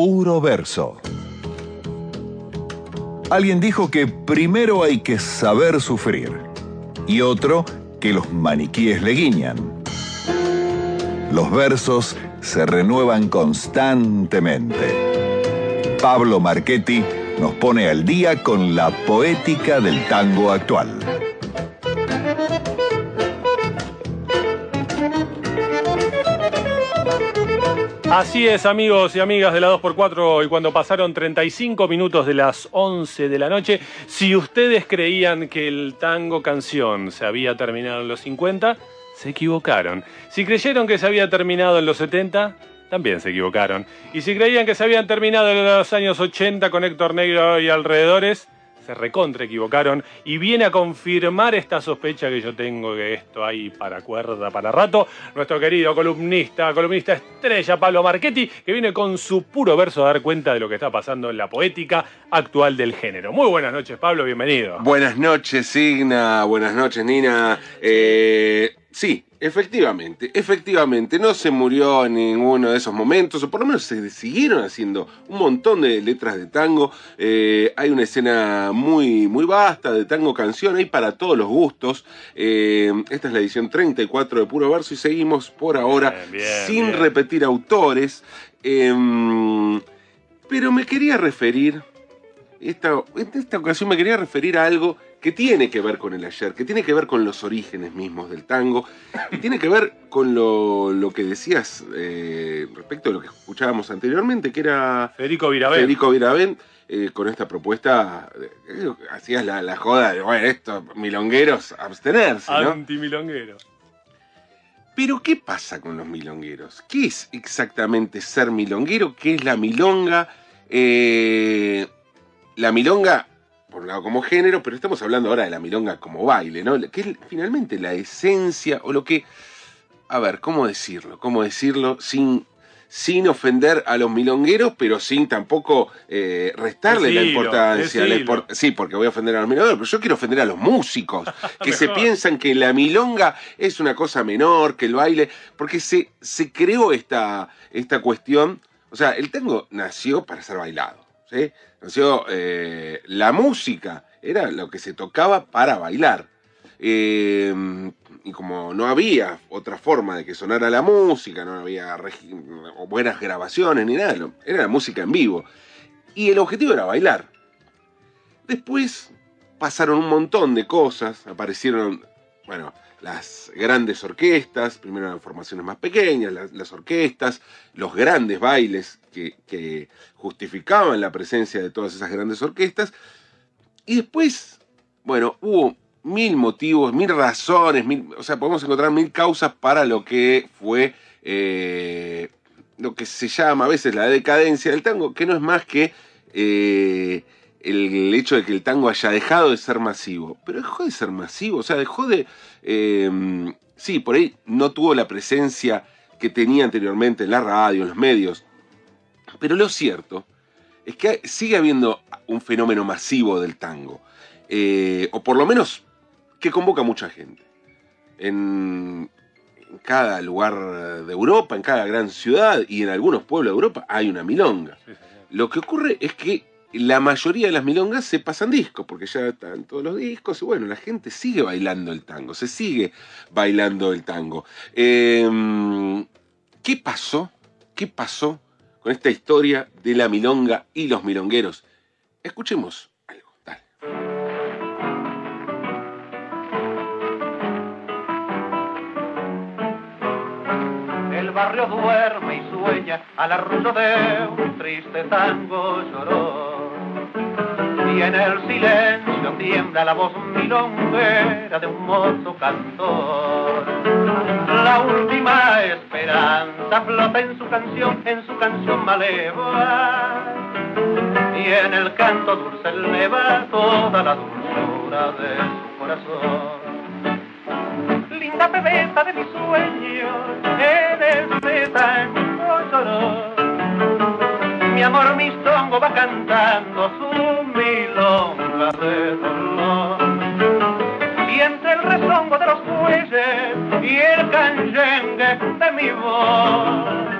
puro verso. Alguien dijo que primero hay que saber sufrir y otro que los maniquíes le guiñan. Los versos se renuevan constantemente. Pablo Marchetti nos pone al día con la poética del tango actual. Así es, amigos y amigas de la 2x4, y cuando pasaron 35 minutos de las 11 de la noche, si ustedes creían que el tango canción se había terminado en los 50, se equivocaron. Si creyeron que se había terminado en los 70, también se equivocaron. Y si creían que se habían terminado en los años 80 con Héctor Negro y alrededores, se recontra equivocaron y viene a confirmar esta sospecha que yo tengo que esto hay para cuerda, para rato, nuestro querido columnista, columnista estrella Pablo Marchetti, que viene con su puro verso a dar cuenta de lo que está pasando en la poética actual del género. Muy buenas noches, Pablo, bienvenido. Buenas noches, Signa, buenas noches, Nina. Eh, sí, Efectivamente, efectivamente, no se murió en ninguno de esos momentos, o por lo menos se siguieron haciendo un montón de letras de tango. Eh, hay una escena muy, muy vasta de tango canción, hay para todos los gustos. Eh, esta es la edición 34 de Puro Verso y seguimos por ahora sin repetir autores. Em, pero me quería referir, esta, en esta ocasión me quería referir a algo que tiene que ver con el ayer, que tiene que ver con los orígenes mismos del tango, y tiene que ver con lo, que decías eh, respecto a lo que escuchábamos anteriormente, que era Federico Viravent. Federico Viravent, eh, con esta propuesta, eh, hacías la, joda de, bueno, estos milongueros, abstenerse, ¿no? Antimilongueros. Pero, ¿qué pasa con los milongueros? ¿Qué es exactamente ser milonguero? ¿Qué es la milonga? la milonga por un lado como género, pero estamos hablando ahora de la milonga como baile, ¿no? Que es finalmente la esencia o lo que... A ver, ¿cómo decirlo? ¿Cómo decirlo sin, sin ofender a los milongueros, pero sin tampoco eh, restarle la importancia? sí, porque voy a ofender a los milongueros, pero yo quiero ofender a los músicos, que se piensan que la milonga es una cosa menor, que el baile, porque se, se creó esta, esta cuestión, o sea, el tango nació para ser bailado, Eh, la música era lo que se tocaba para bailar. Eh, y como no había otra forma de que sonara la música, no había buenas grabaciones ni nada, era la música en vivo. Y el objetivo era bailar. Después pasaron un montón de cosas, aparecieron, bueno, las grandes orquestas, primero eran formaciones más pequeñas, las, orquestas, los grandes bailes que, justificaban la presencia de todas esas grandes orquestas, y después, bueno, hubo mil motivos, mil razones, o sea, podemos encontrar mil causas para lo que fue eh, lo que se llama a veces la decadencia del tango, que no es más que... Eh, el hecho de que el tango haya dejado de ser masivo. Pero dejó de ser masivo, o sea, dejó de... Em, sí, por ahí no tuvo la presencia que tenía anteriormente en la radio, en los medios. Pero lo cierto es que sigue habiendo un fenómeno masivo del tango. Eh, o por lo menos que convoca a mucha gente. En, en cada lugar de Europa, en cada gran ciudad y en algunos pueblos de Europa hay una milonga. Lo que ocurre es que la mayoría de las milongas se pasan discos, porque ya están todos los discos, y bueno, la gente sigue bailando el tango, se sigue bailando el tango. Em, ¿Qué pasó? ¿Qué pasó con esta historia de la milonga y los milongueros? Escuchemos algo, dale. El barrio duerme y sueña al arrullo de un triste tango lloró y en el silencio tiembla la voz milonguera de un mozo cantor. La última esperanza flota en su canción, en su canción maleva, y en el canto dulce eleva toda la dulzura de su corazón. Linda pebeta de mis sueños, eres de tango lloró mi amor mi songo va cantando su milonga de dolor. Y entre el rezongo de los bueyes y el canyengue de mi voz,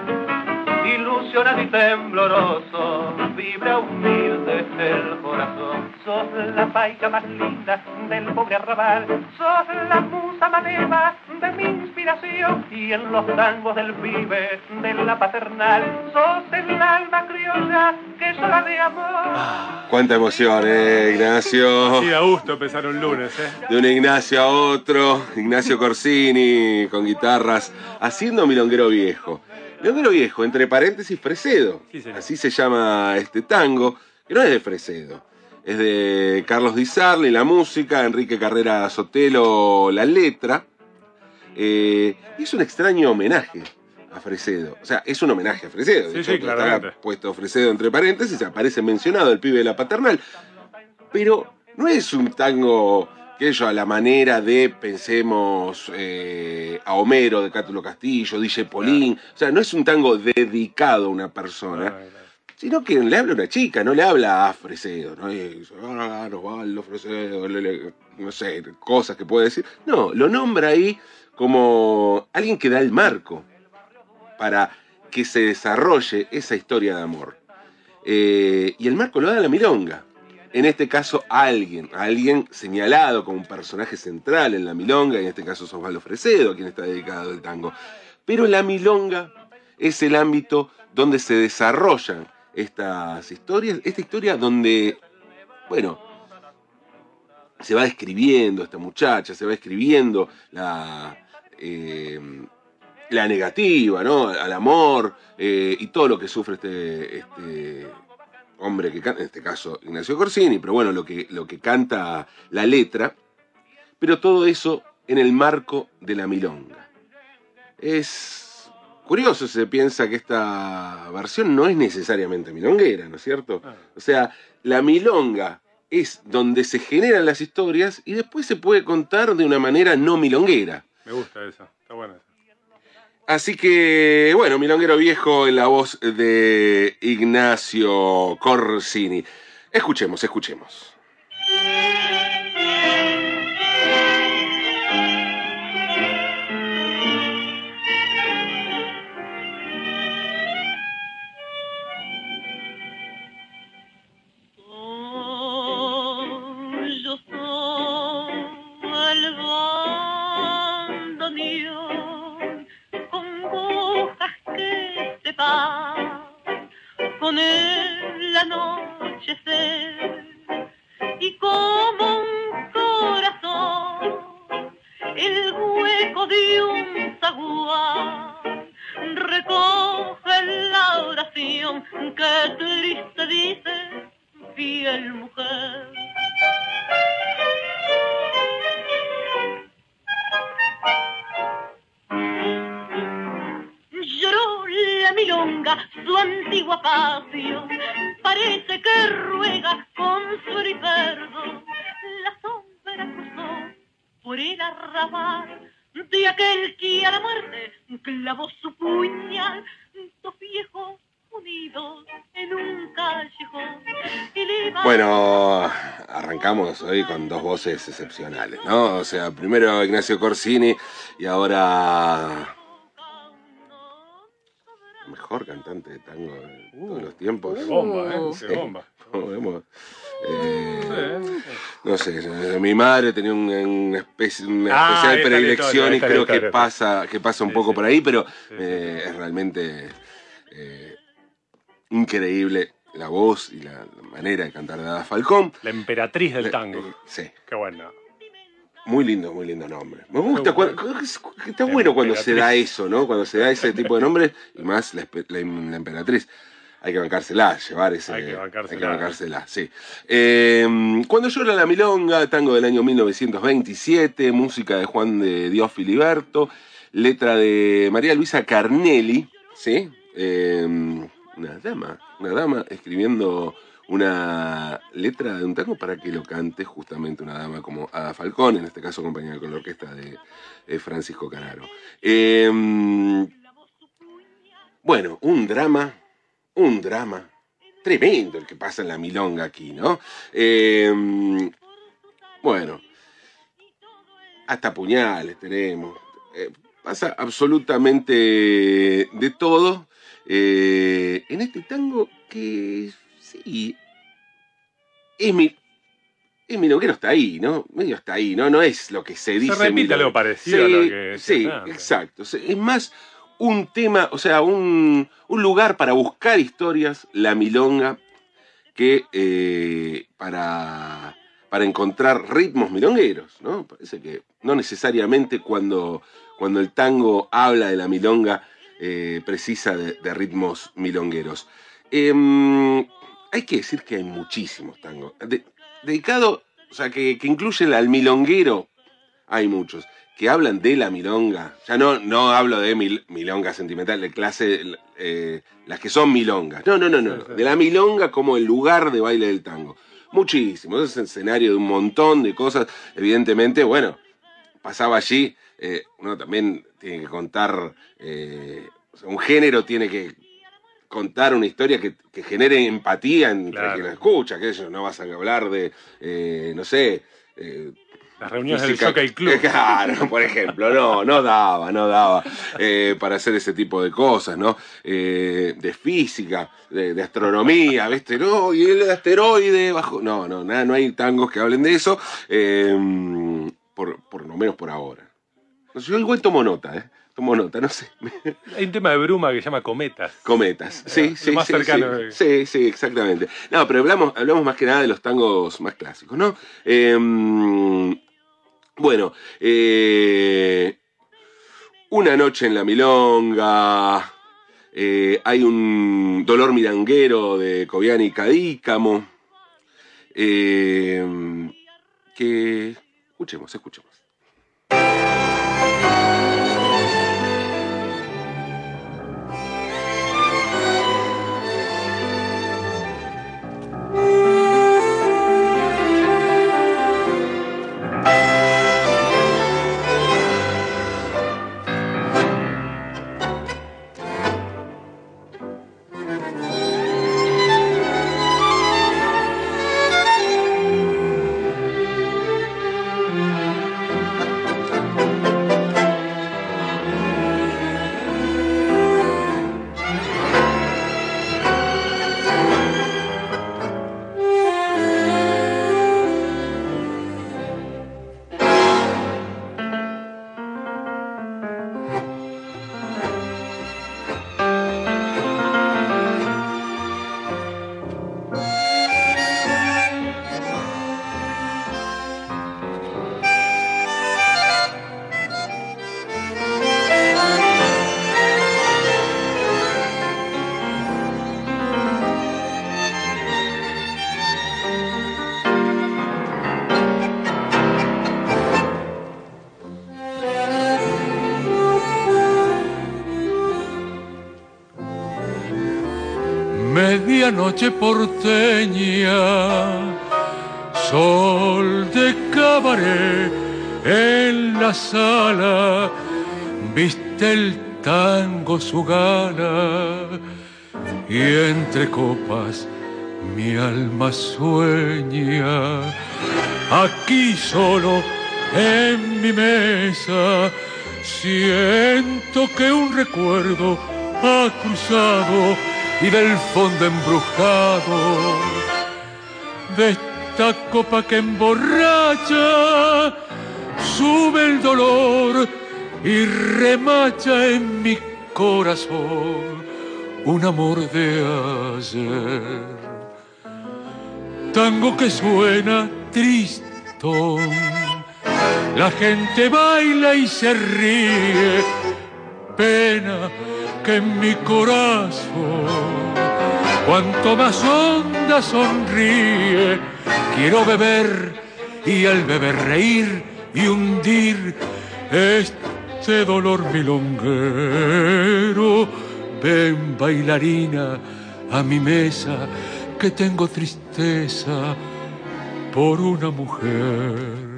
ilusionado y tembloroso, vibra humilde el corazón. Sos la paica más linda del pobre arrabal, sos la musa maleva de mi inspiración y en los tangos del vive de la paternal, sos el alma criolla que sola de amor. Cuánta emoción, eh, Ignacio. Sí, da gusto empezar un lunes, ¿eh? De un Ignacio a otro, Ignacio Corsini con guitarras, haciendo milonguero viejo. Milonguero viejo, entre paréntesis, Fresedo. Sí. Así se llama este tango, que no es de Fresedo. Es de Carlos Di Sarli, la música, Enrique Carrera Sotelo, la letra. Eh, y es un extraño homenaje a Fresedo. O sea, es un homenaje a Fresedo. De Sí, hecho, sí, está puesto Fresedo entre paréntesis, aparece mencionado el pibe de la paternal. Pero no es un tango que yo a la manera de, pensemos, eh, a Homero de Cátulo Castillo, DJ Polín. O sea, no es un tango dedicado a una persona, sino que le habla a una chica, no le habla a Fresedo. No Y dice, ah, Osvaldo Fresedo, le- le- no sé, cosas que puede decir. No, lo nombra ahí como alguien que da el marco para que se desarrolle esa historia de amor. Eh, y el marco lo da la milonga. En este caso, alguien, alguien señalado como un personaje central en la milonga, en este caso es Osvaldo Fresedo, a quien está dedicado el tango. Pero la milonga es el ámbito donde se desarrollan estas historias, esta historia donde, bueno, se va describiendo esta muchacha, se va escribiendo la, eh, la negativa, ¿no? Al amor eh, y todo lo que sufre este, este hombre que canta, en este caso Ignacio Corsini, pero bueno, lo que, lo que canta la letra, pero todo eso en el marco de la milonga. Es curioso, se piensa que esta versión no es necesariamente milonguera, ¿no es cierto? Ah. O sea, la milonga es donde se generan las historias y después se puede contar de una manera no milonguera. Me gusta eso, está bueno eso. Así que, bueno, Milonguero Viejo en la voz de Ignacio Corsini. Escuchemos, escuchemos. Con el anochecer Bueno, arrancamos hoy con dos voces excepcionales, ¿no? O sea, primero Ignacio Corsini y ahora el mejor cantante de tango de todos los tiempos. Qué bomba, ¿eh? Sí. Bomba. Eh. No sé, mi madre tenía una, especie, una Ah, especial predilección y creo que pasa, que pasa un Sí, poco sí. por ahí, pero eh, es realmente eh, increíble la voz y la manera de cantar de Ada Falcón. La emperatriz del tango. eh, sí, Qué bueno. muy lindo, muy lindo nombre. Me gusta, cuando- está bueno cuando se da eso, ¿no? Cuando se da ese tipo de nombres y más la, la emperatriz. Hay que bancársela, llevar ese. Hay que bancársela. hay que bancársela, sí. Eh, cuando llora la milonga, tango del año 1927, música de Juan de Dios Filiberto, letra de María Luisa Carnelli, ¿sí? Eh, una dama, una dama escribiendo una letra de un tango para que lo cante justamente una dama como Ada Falcón, en este caso acompañada con la orquesta de eh, Francisco Canaro. Eh, bueno, un drama, un drama tremendo el que pasa en la milonga aquí, ¿no? Eh, bueno, hasta puñales tenemos. Eh, pasa absolutamente de todo. Eh, en este tango que sí, es mi... Es milonguero está ahí, ¿no? Medio está ahí, ¿no? No es lo que se dice. Se repite algo parecido a lo que Sí, antes. exacto. Es más un tema, o sea, un, un lugar para buscar historias, la milonga, que eh, para, para encontrar ritmos milongueros, ¿no? Parece que no necesariamente cuando, cuando el tango habla de la milonga eh, precisa de, de ritmos milongueros. Em, hay que decir que hay muchísimos tangos. De- dedicado, o sea, que, que incluyen al milonguero, hay muchos. Que hablan de la milonga. Ya no, no hablo de mil- milonga sentimental, de clase, eh, las que son milongas. No, no, no, no. De la milonga como el lugar de baile del tango. Muchísimo. Es el escenario de un montón de cosas. Evidentemente, bueno, pasaba allí. Eh, uno también tiene que contar. eh, un género tiene que contar una historia que, que genere empatía entre Claro. quien la escucha, que eso no vas a hablar de, eh, no sé, Las reuniones física- del Jockey Club. Claro, por ejemplo, no, no daba, no daba para hacer ese tipo de cosas, ¿no? De física, de, de astronomía, ¿viste? No, y el asteroide bajo. No, no, nada, no hay tangos que hablen de eso, por, por lo menos por ahora. Sé, yo igual tomo nota, ¿eh? Tomo nota, no sé. Hay un tema de bruma que se llama cometas. Cometas, sí, Lo sí, más sí, cercano sí, sí, sí, exactamente. No, pero hablamos, hablamos más que nada de los tangos más clásicos, ¿no? Eh, bueno, eh, una noche en la milonga, eh, hay un dolor miranguero de Cobiani y Cadícamo, eh, que escuchemos, escuchemos. Medianoche porteña, sol de cabaret en la sala, viste el tango su gala y entre copas mi alma sueña. Aquí solo en mi mesa siento que un recuerdo ha cruzado y del fondo embrujado de esta copa que emborracha sube el dolor y remacha en mi corazón un amor de ayer. Tango que suena tristón, la gente baila y se ríe, pena que en mi corazón, cuanto más honda sonríe, quiero beber y al beber reír y hundir este dolor milonguero. Ven bailarina a mi mesa que tengo tristeza por una mujer.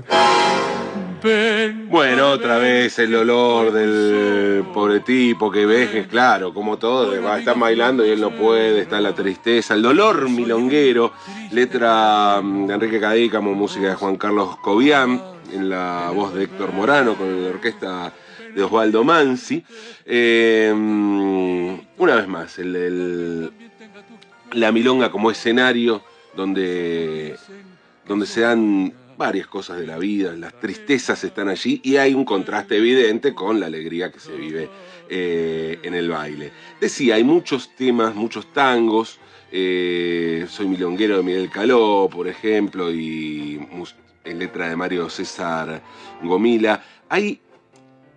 Bueno, otra vez el olor del pobre tipo que ves, claro, como todo, va, están bailando y él no puede, está la tristeza, el dolor milonguero, letra mm, de Enrique Cadícamo, música de Juan Carlos Cobian, en la voz de Héctor Morano con la orquesta de Osvaldo Mansi. Eh, una vez más, el- la milonga como escenario donde, donde se dan varias cosas de la vida, las tristezas están allí y hay un contraste evidente con la alegría que se vive eh, en el baile. Decía, hay muchos temas, muchos tangos. eh, Soy milonguero de Miguel Caló, por ejemplo, y en letra de Mario César Gomila. Hay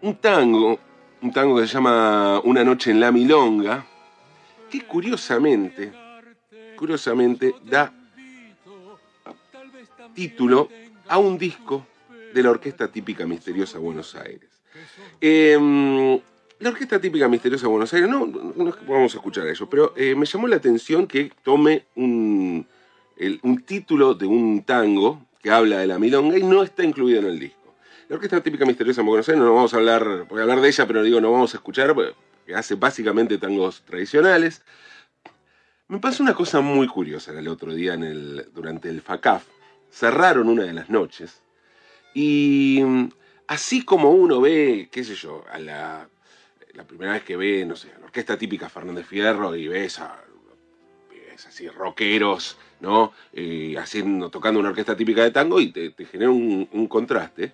un tango, un tango que se llama Una noche en la milonga, que curiosamente, curiosamente da título a un disco de la Orquesta Típica Misteriosa Buenos Aires. Eh, la Orquesta Típica Misteriosa Buenos Aires, no, no es que vamos a escuchar pero eh, me llamó la atención que tome un, el- un título de un tango que habla de la milonga y no está incluido en el disco. La Orquesta Típica Misteriosa Buenos Aires, no vamos a hablar, voy a hablar de ella, pero digo, no vamos a escuchar, porque hace básicamente tangos tradicionales. Me pasó una cosa muy curiosa el otro día durante el FACAF. Cerraron una de las noches y mm, así como uno ve, qué sé yo, a la, primera vez que ve, no sé, la orquesta típica Fernández Fierro y ves a ves así rockeros, ¿no? Eh, haciendo, tocando una orquesta típica de tango y te, genera un, contraste.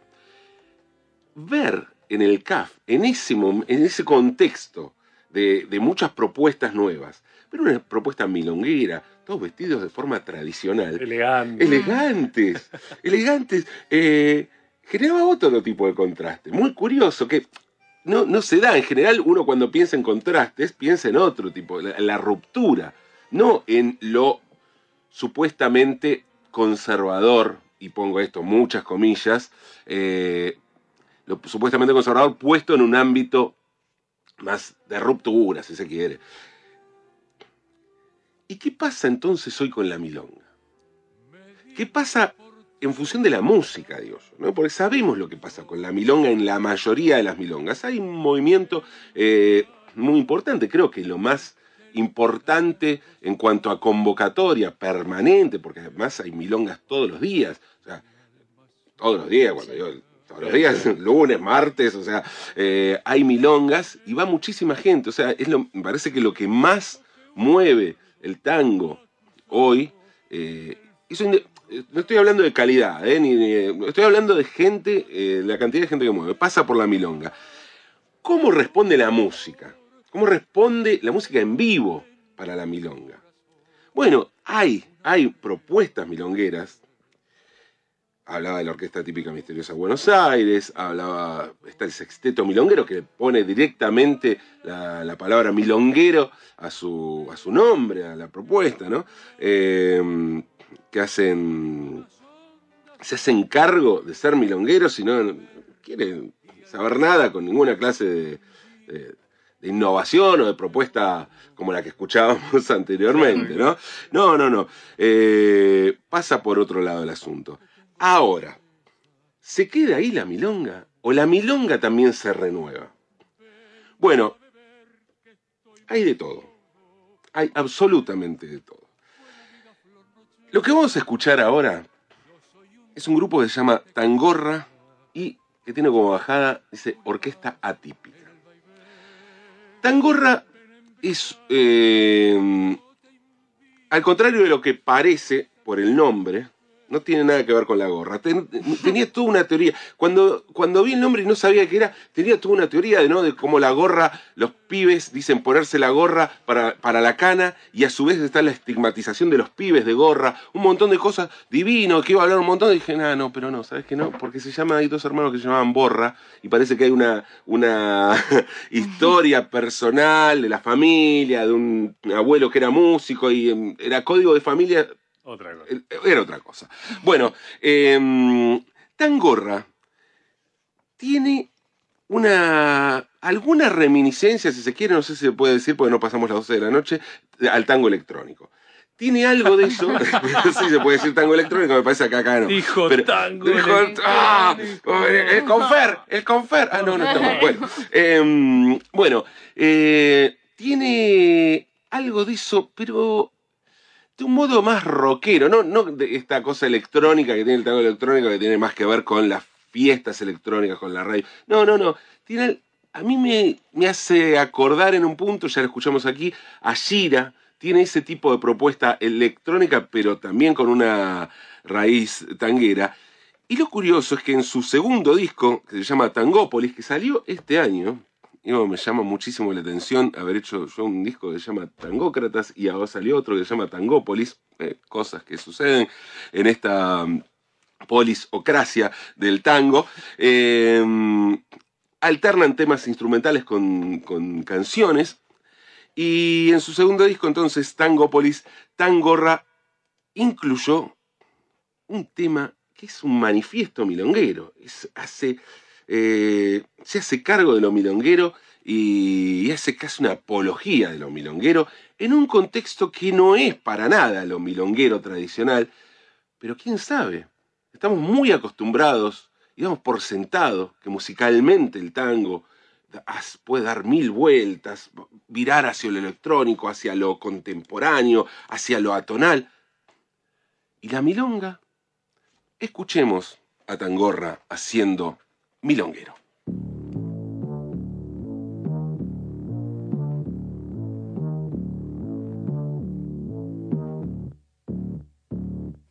Ver en el CAF, en ese, en ese contexto de, de muchas propuestas nuevas, ver una propuesta milonguera, todos vestidos de forma tradicional, Elegante. elegantes, elegantes, eh, generaba otro tipo de contraste, muy curioso, que no, no se da. En general, uno cuando piensa en contrastes, piensa en otro tipo, la, la ruptura, no en lo supuestamente conservador, y pongo esto muchas comillas, eh, lo supuestamente conservador puesto en un ámbito más de ruptura, si se quiere. ¿Y qué pasa entonces hoy con la milonga? ¿Qué pasa en función de la música, Dios? ¿no? Porque sabemos lo que pasa con la milonga en la mayoría de las milongas. Hay un movimiento eh, muy importante, creo que lo más importante en cuanto a convocatoria permanente, porque además hay milongas todos los días. O sea, todos los días, cuando yo los días, lunes, martes, o sea, eh, hay milongas y va muchísima gente. O sea, es lo, me parece que lo que más mueve el tango hoy, eh, eh, no estoy hablando de calidad, estoy hablando de gente, la cantidad de gente que mueve, pasa por la milonga. ¿Cómo responde la música? ¿Cómo responde la música en vivo para la milonga? Bueno, hay, hay propuestas milongueras hablaba de la Orquesta Típica Misteriosa de Buenos Aires, hablaba, está el Sexteto Milonguero que pone directamente la, la palabra milonguero a su, a su nombre, a la propuesta, ¿no? Eh, que hacen, se hacen cargo de ser milongueros y no quieren saber nada con ninguna clase de, de- de innovación o de propuesta como la que escuchábamos anteriormente, ¿no? No, no, no. Eh, pasa por otro lado el asunto. Ahora, ¿se queda ahí la milonga? ¿O la milonga también se renueva? Bueno, hay de todo. Hay absolutamente de todo. Lo que vamos a escuchar ahora es un grupo que se llama Tangorra y que tiene como bajada, dice, Orquesta Atípica. Tangorra es, eh, al contrario de lo que parece por el nombre, no tiene nada que ver con la gorra. Ten- tenía toda una teoría. Cuando, cuando vi el nombre y no sabía qué era, tenía toda una teoría de, ¿no? de cómo la gorra, los pibes dicen ponerse la gorra para, para la cana y a su vez está la estigmatización de los pibes de gorra, un montón de cosas divino, que iba a hablar un montón. Y dije, no, pero no, ¿sabes qué no? Porque se llama, hay dos hermanos que se llamaban Borra y parece que hay una, una historia personal de la familia, de un abuelo que era músico y em, era código de familia Otra cosa. eh, era otra cosa. Bueno, eh, Tangorra tiene una alguna reminiscencia, si se quiere, no sé si se puede decir porque no pasamos las 12 de la noche, al tango electrónico. Tiene algo de eso, sí se puede decir tango electrónico, me parece que acá no. Dijo Pero- tango. Dijo. ¡ah! el confer, el confer. Ah, no, no estamos. Bueno, eh, bueno eh, tiene algo de eso, pero de un modo más rockero, no, no de esta cosa electrónica que tiene el tango electrónico que tiene más que ver con las fiestas electrónicas, con la radio. No, no, no. Tiene a mí me, me hace acordar en un punto, ya lo escuchamos aquí, a Shira, tiene ese tipo de propuesta electrónica, pero también con una raíz tanguera. Y lo curioso es que en su segundo disco, que se llama Tangópolis, que salió este año, digo, me llama muchísimo la atención haber hecho yo un disco que se llama Tangócratas y ahora salió otro que se llama Tangópolis, eh, cosas que suceden en esta mm, polisocracia del tango. Eh, alternan temas instrumentales con, con canciones. Y en su segundo disco, entonces, Tangópolis, Tangorra incluyó un tema que es un manifiesto milonguero. Es, hace, eh, se hace cargo de lo milonguero y hace casi una apología de lo milonguero en un contexto que no es para nada lo milonguero tradicional, pero quién sabe, estamos muy acostumbrados y por sentado que musicalmente el tango puede dar mil vueltas, virar hacia lo electrónico, hacia lo contemporáneo, hacia lo atonal. ¿Y la milonga? Escuchemos a Tangorra haciendo milonguero.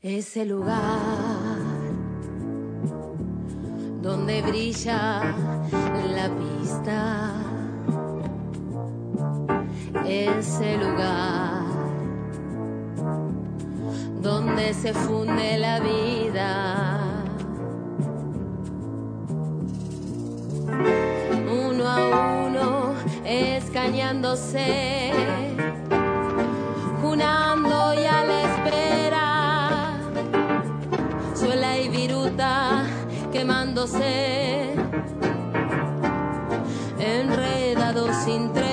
Ese lugar donde brilla la pista. Ese lugar donde se funde la vida. Junando y a la espera, suela y viruta quemándose, enredado sin tregua.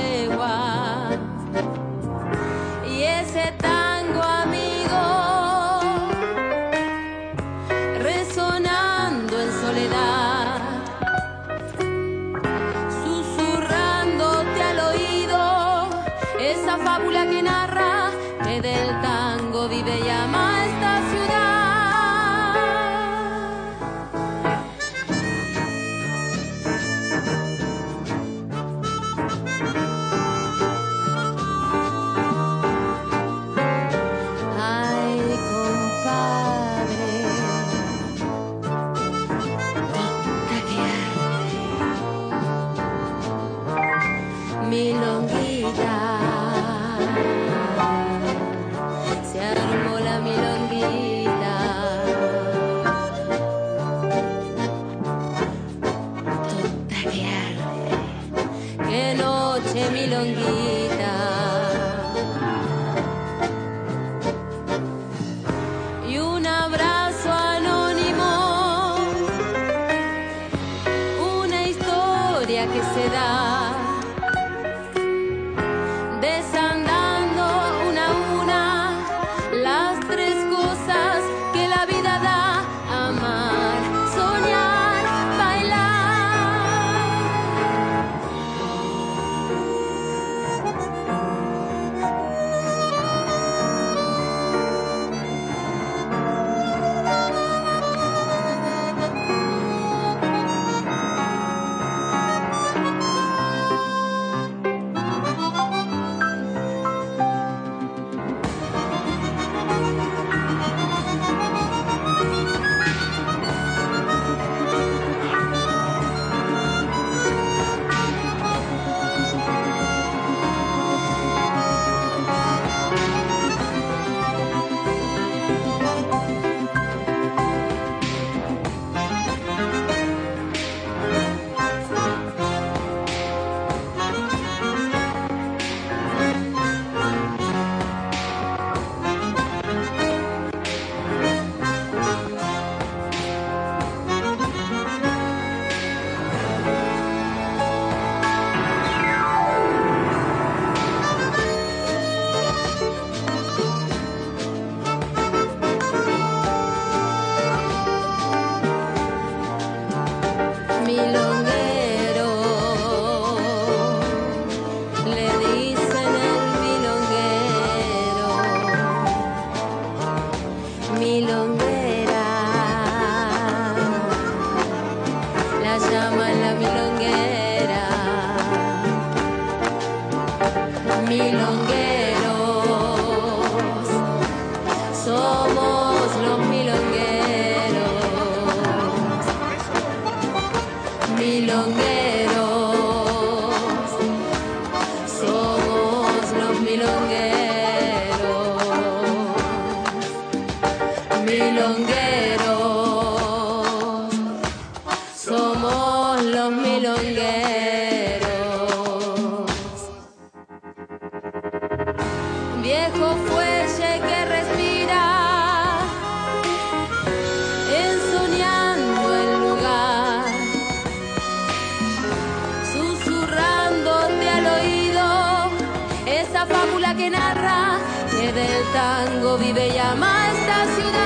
Del tango vive y llama esta ciudad.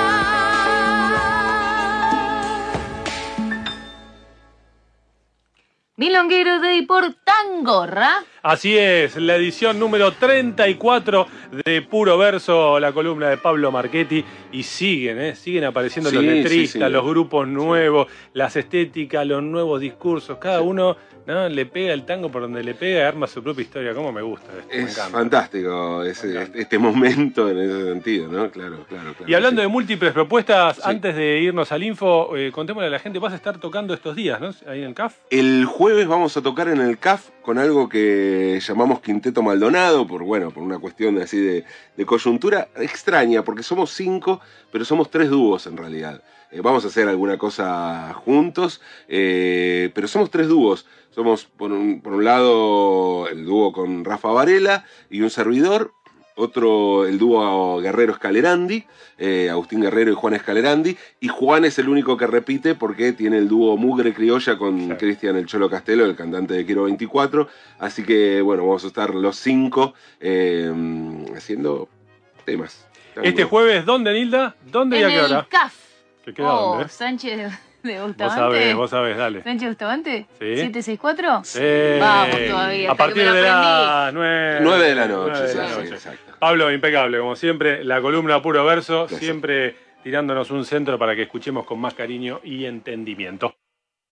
Milonguero de por Tangorra. Así es, la edición número 34 de Puro Verso, la columna de Pablo Marchetti. Y siguen, ¿eh? siguen apareciendo los Sí, letristas, sí. los grupos nuevos, las estéticas, los nuevos discursos. Cada uno ¿no? le pega el tango por donde le pega y arma su propia historia. ¿Cómo me gusta esto? Es fantástico ese- este momento en ese sentido, ¿no? Claro, claro, claro. Y hablando de múltiples propuestas, antes de irnos al info, eh, contémosle a la gente, vas a estar tocando estos días, ¿no? Ahí en el CAF. El jueves vamos a tocar en el CAF con algo que llamamos Quinteto Maldonado, por bueno, por una cuestión así de, de coyuntura extraña, porque somos cinco, pero somos tres dúos en realidad. Eh, vamos a hacer alguna cosa juntos, eh, pero somos tres dúos. Somos, por un, por un lado, el dúo con Rafa Varela y un servidor. Otro, el dúo Guerrero Escalerandi, eh, Agustín Guerrero y Juan Escalerandi. Y Juan es el único que repite porque tiene el dúo Mugre Criolla con Sí. Cristian El Cholo Castelo, el cantante de Quiero 24. Así que, bueno, vamos a estar los cinco eh, haciendo temas. Este jueves, ¿dónde, Nilda? ¿Dónde y a En qué hora? CAF. ¿Que queda Oh, dónde? Sánchez de, de Vos sabés, vos sabés, dale. Sánchez Bustamante. Sí. 764. Eh, Vamos todavía, A hasta que partir de aprendí. las 9, 9 de la noche, sí, de la sí, noche. exacto. Pablo, impecable, como siempre, la columna puro verso, Gracias. siempre tirándonos un centro para que escuchemos con más cariño y entendimiento.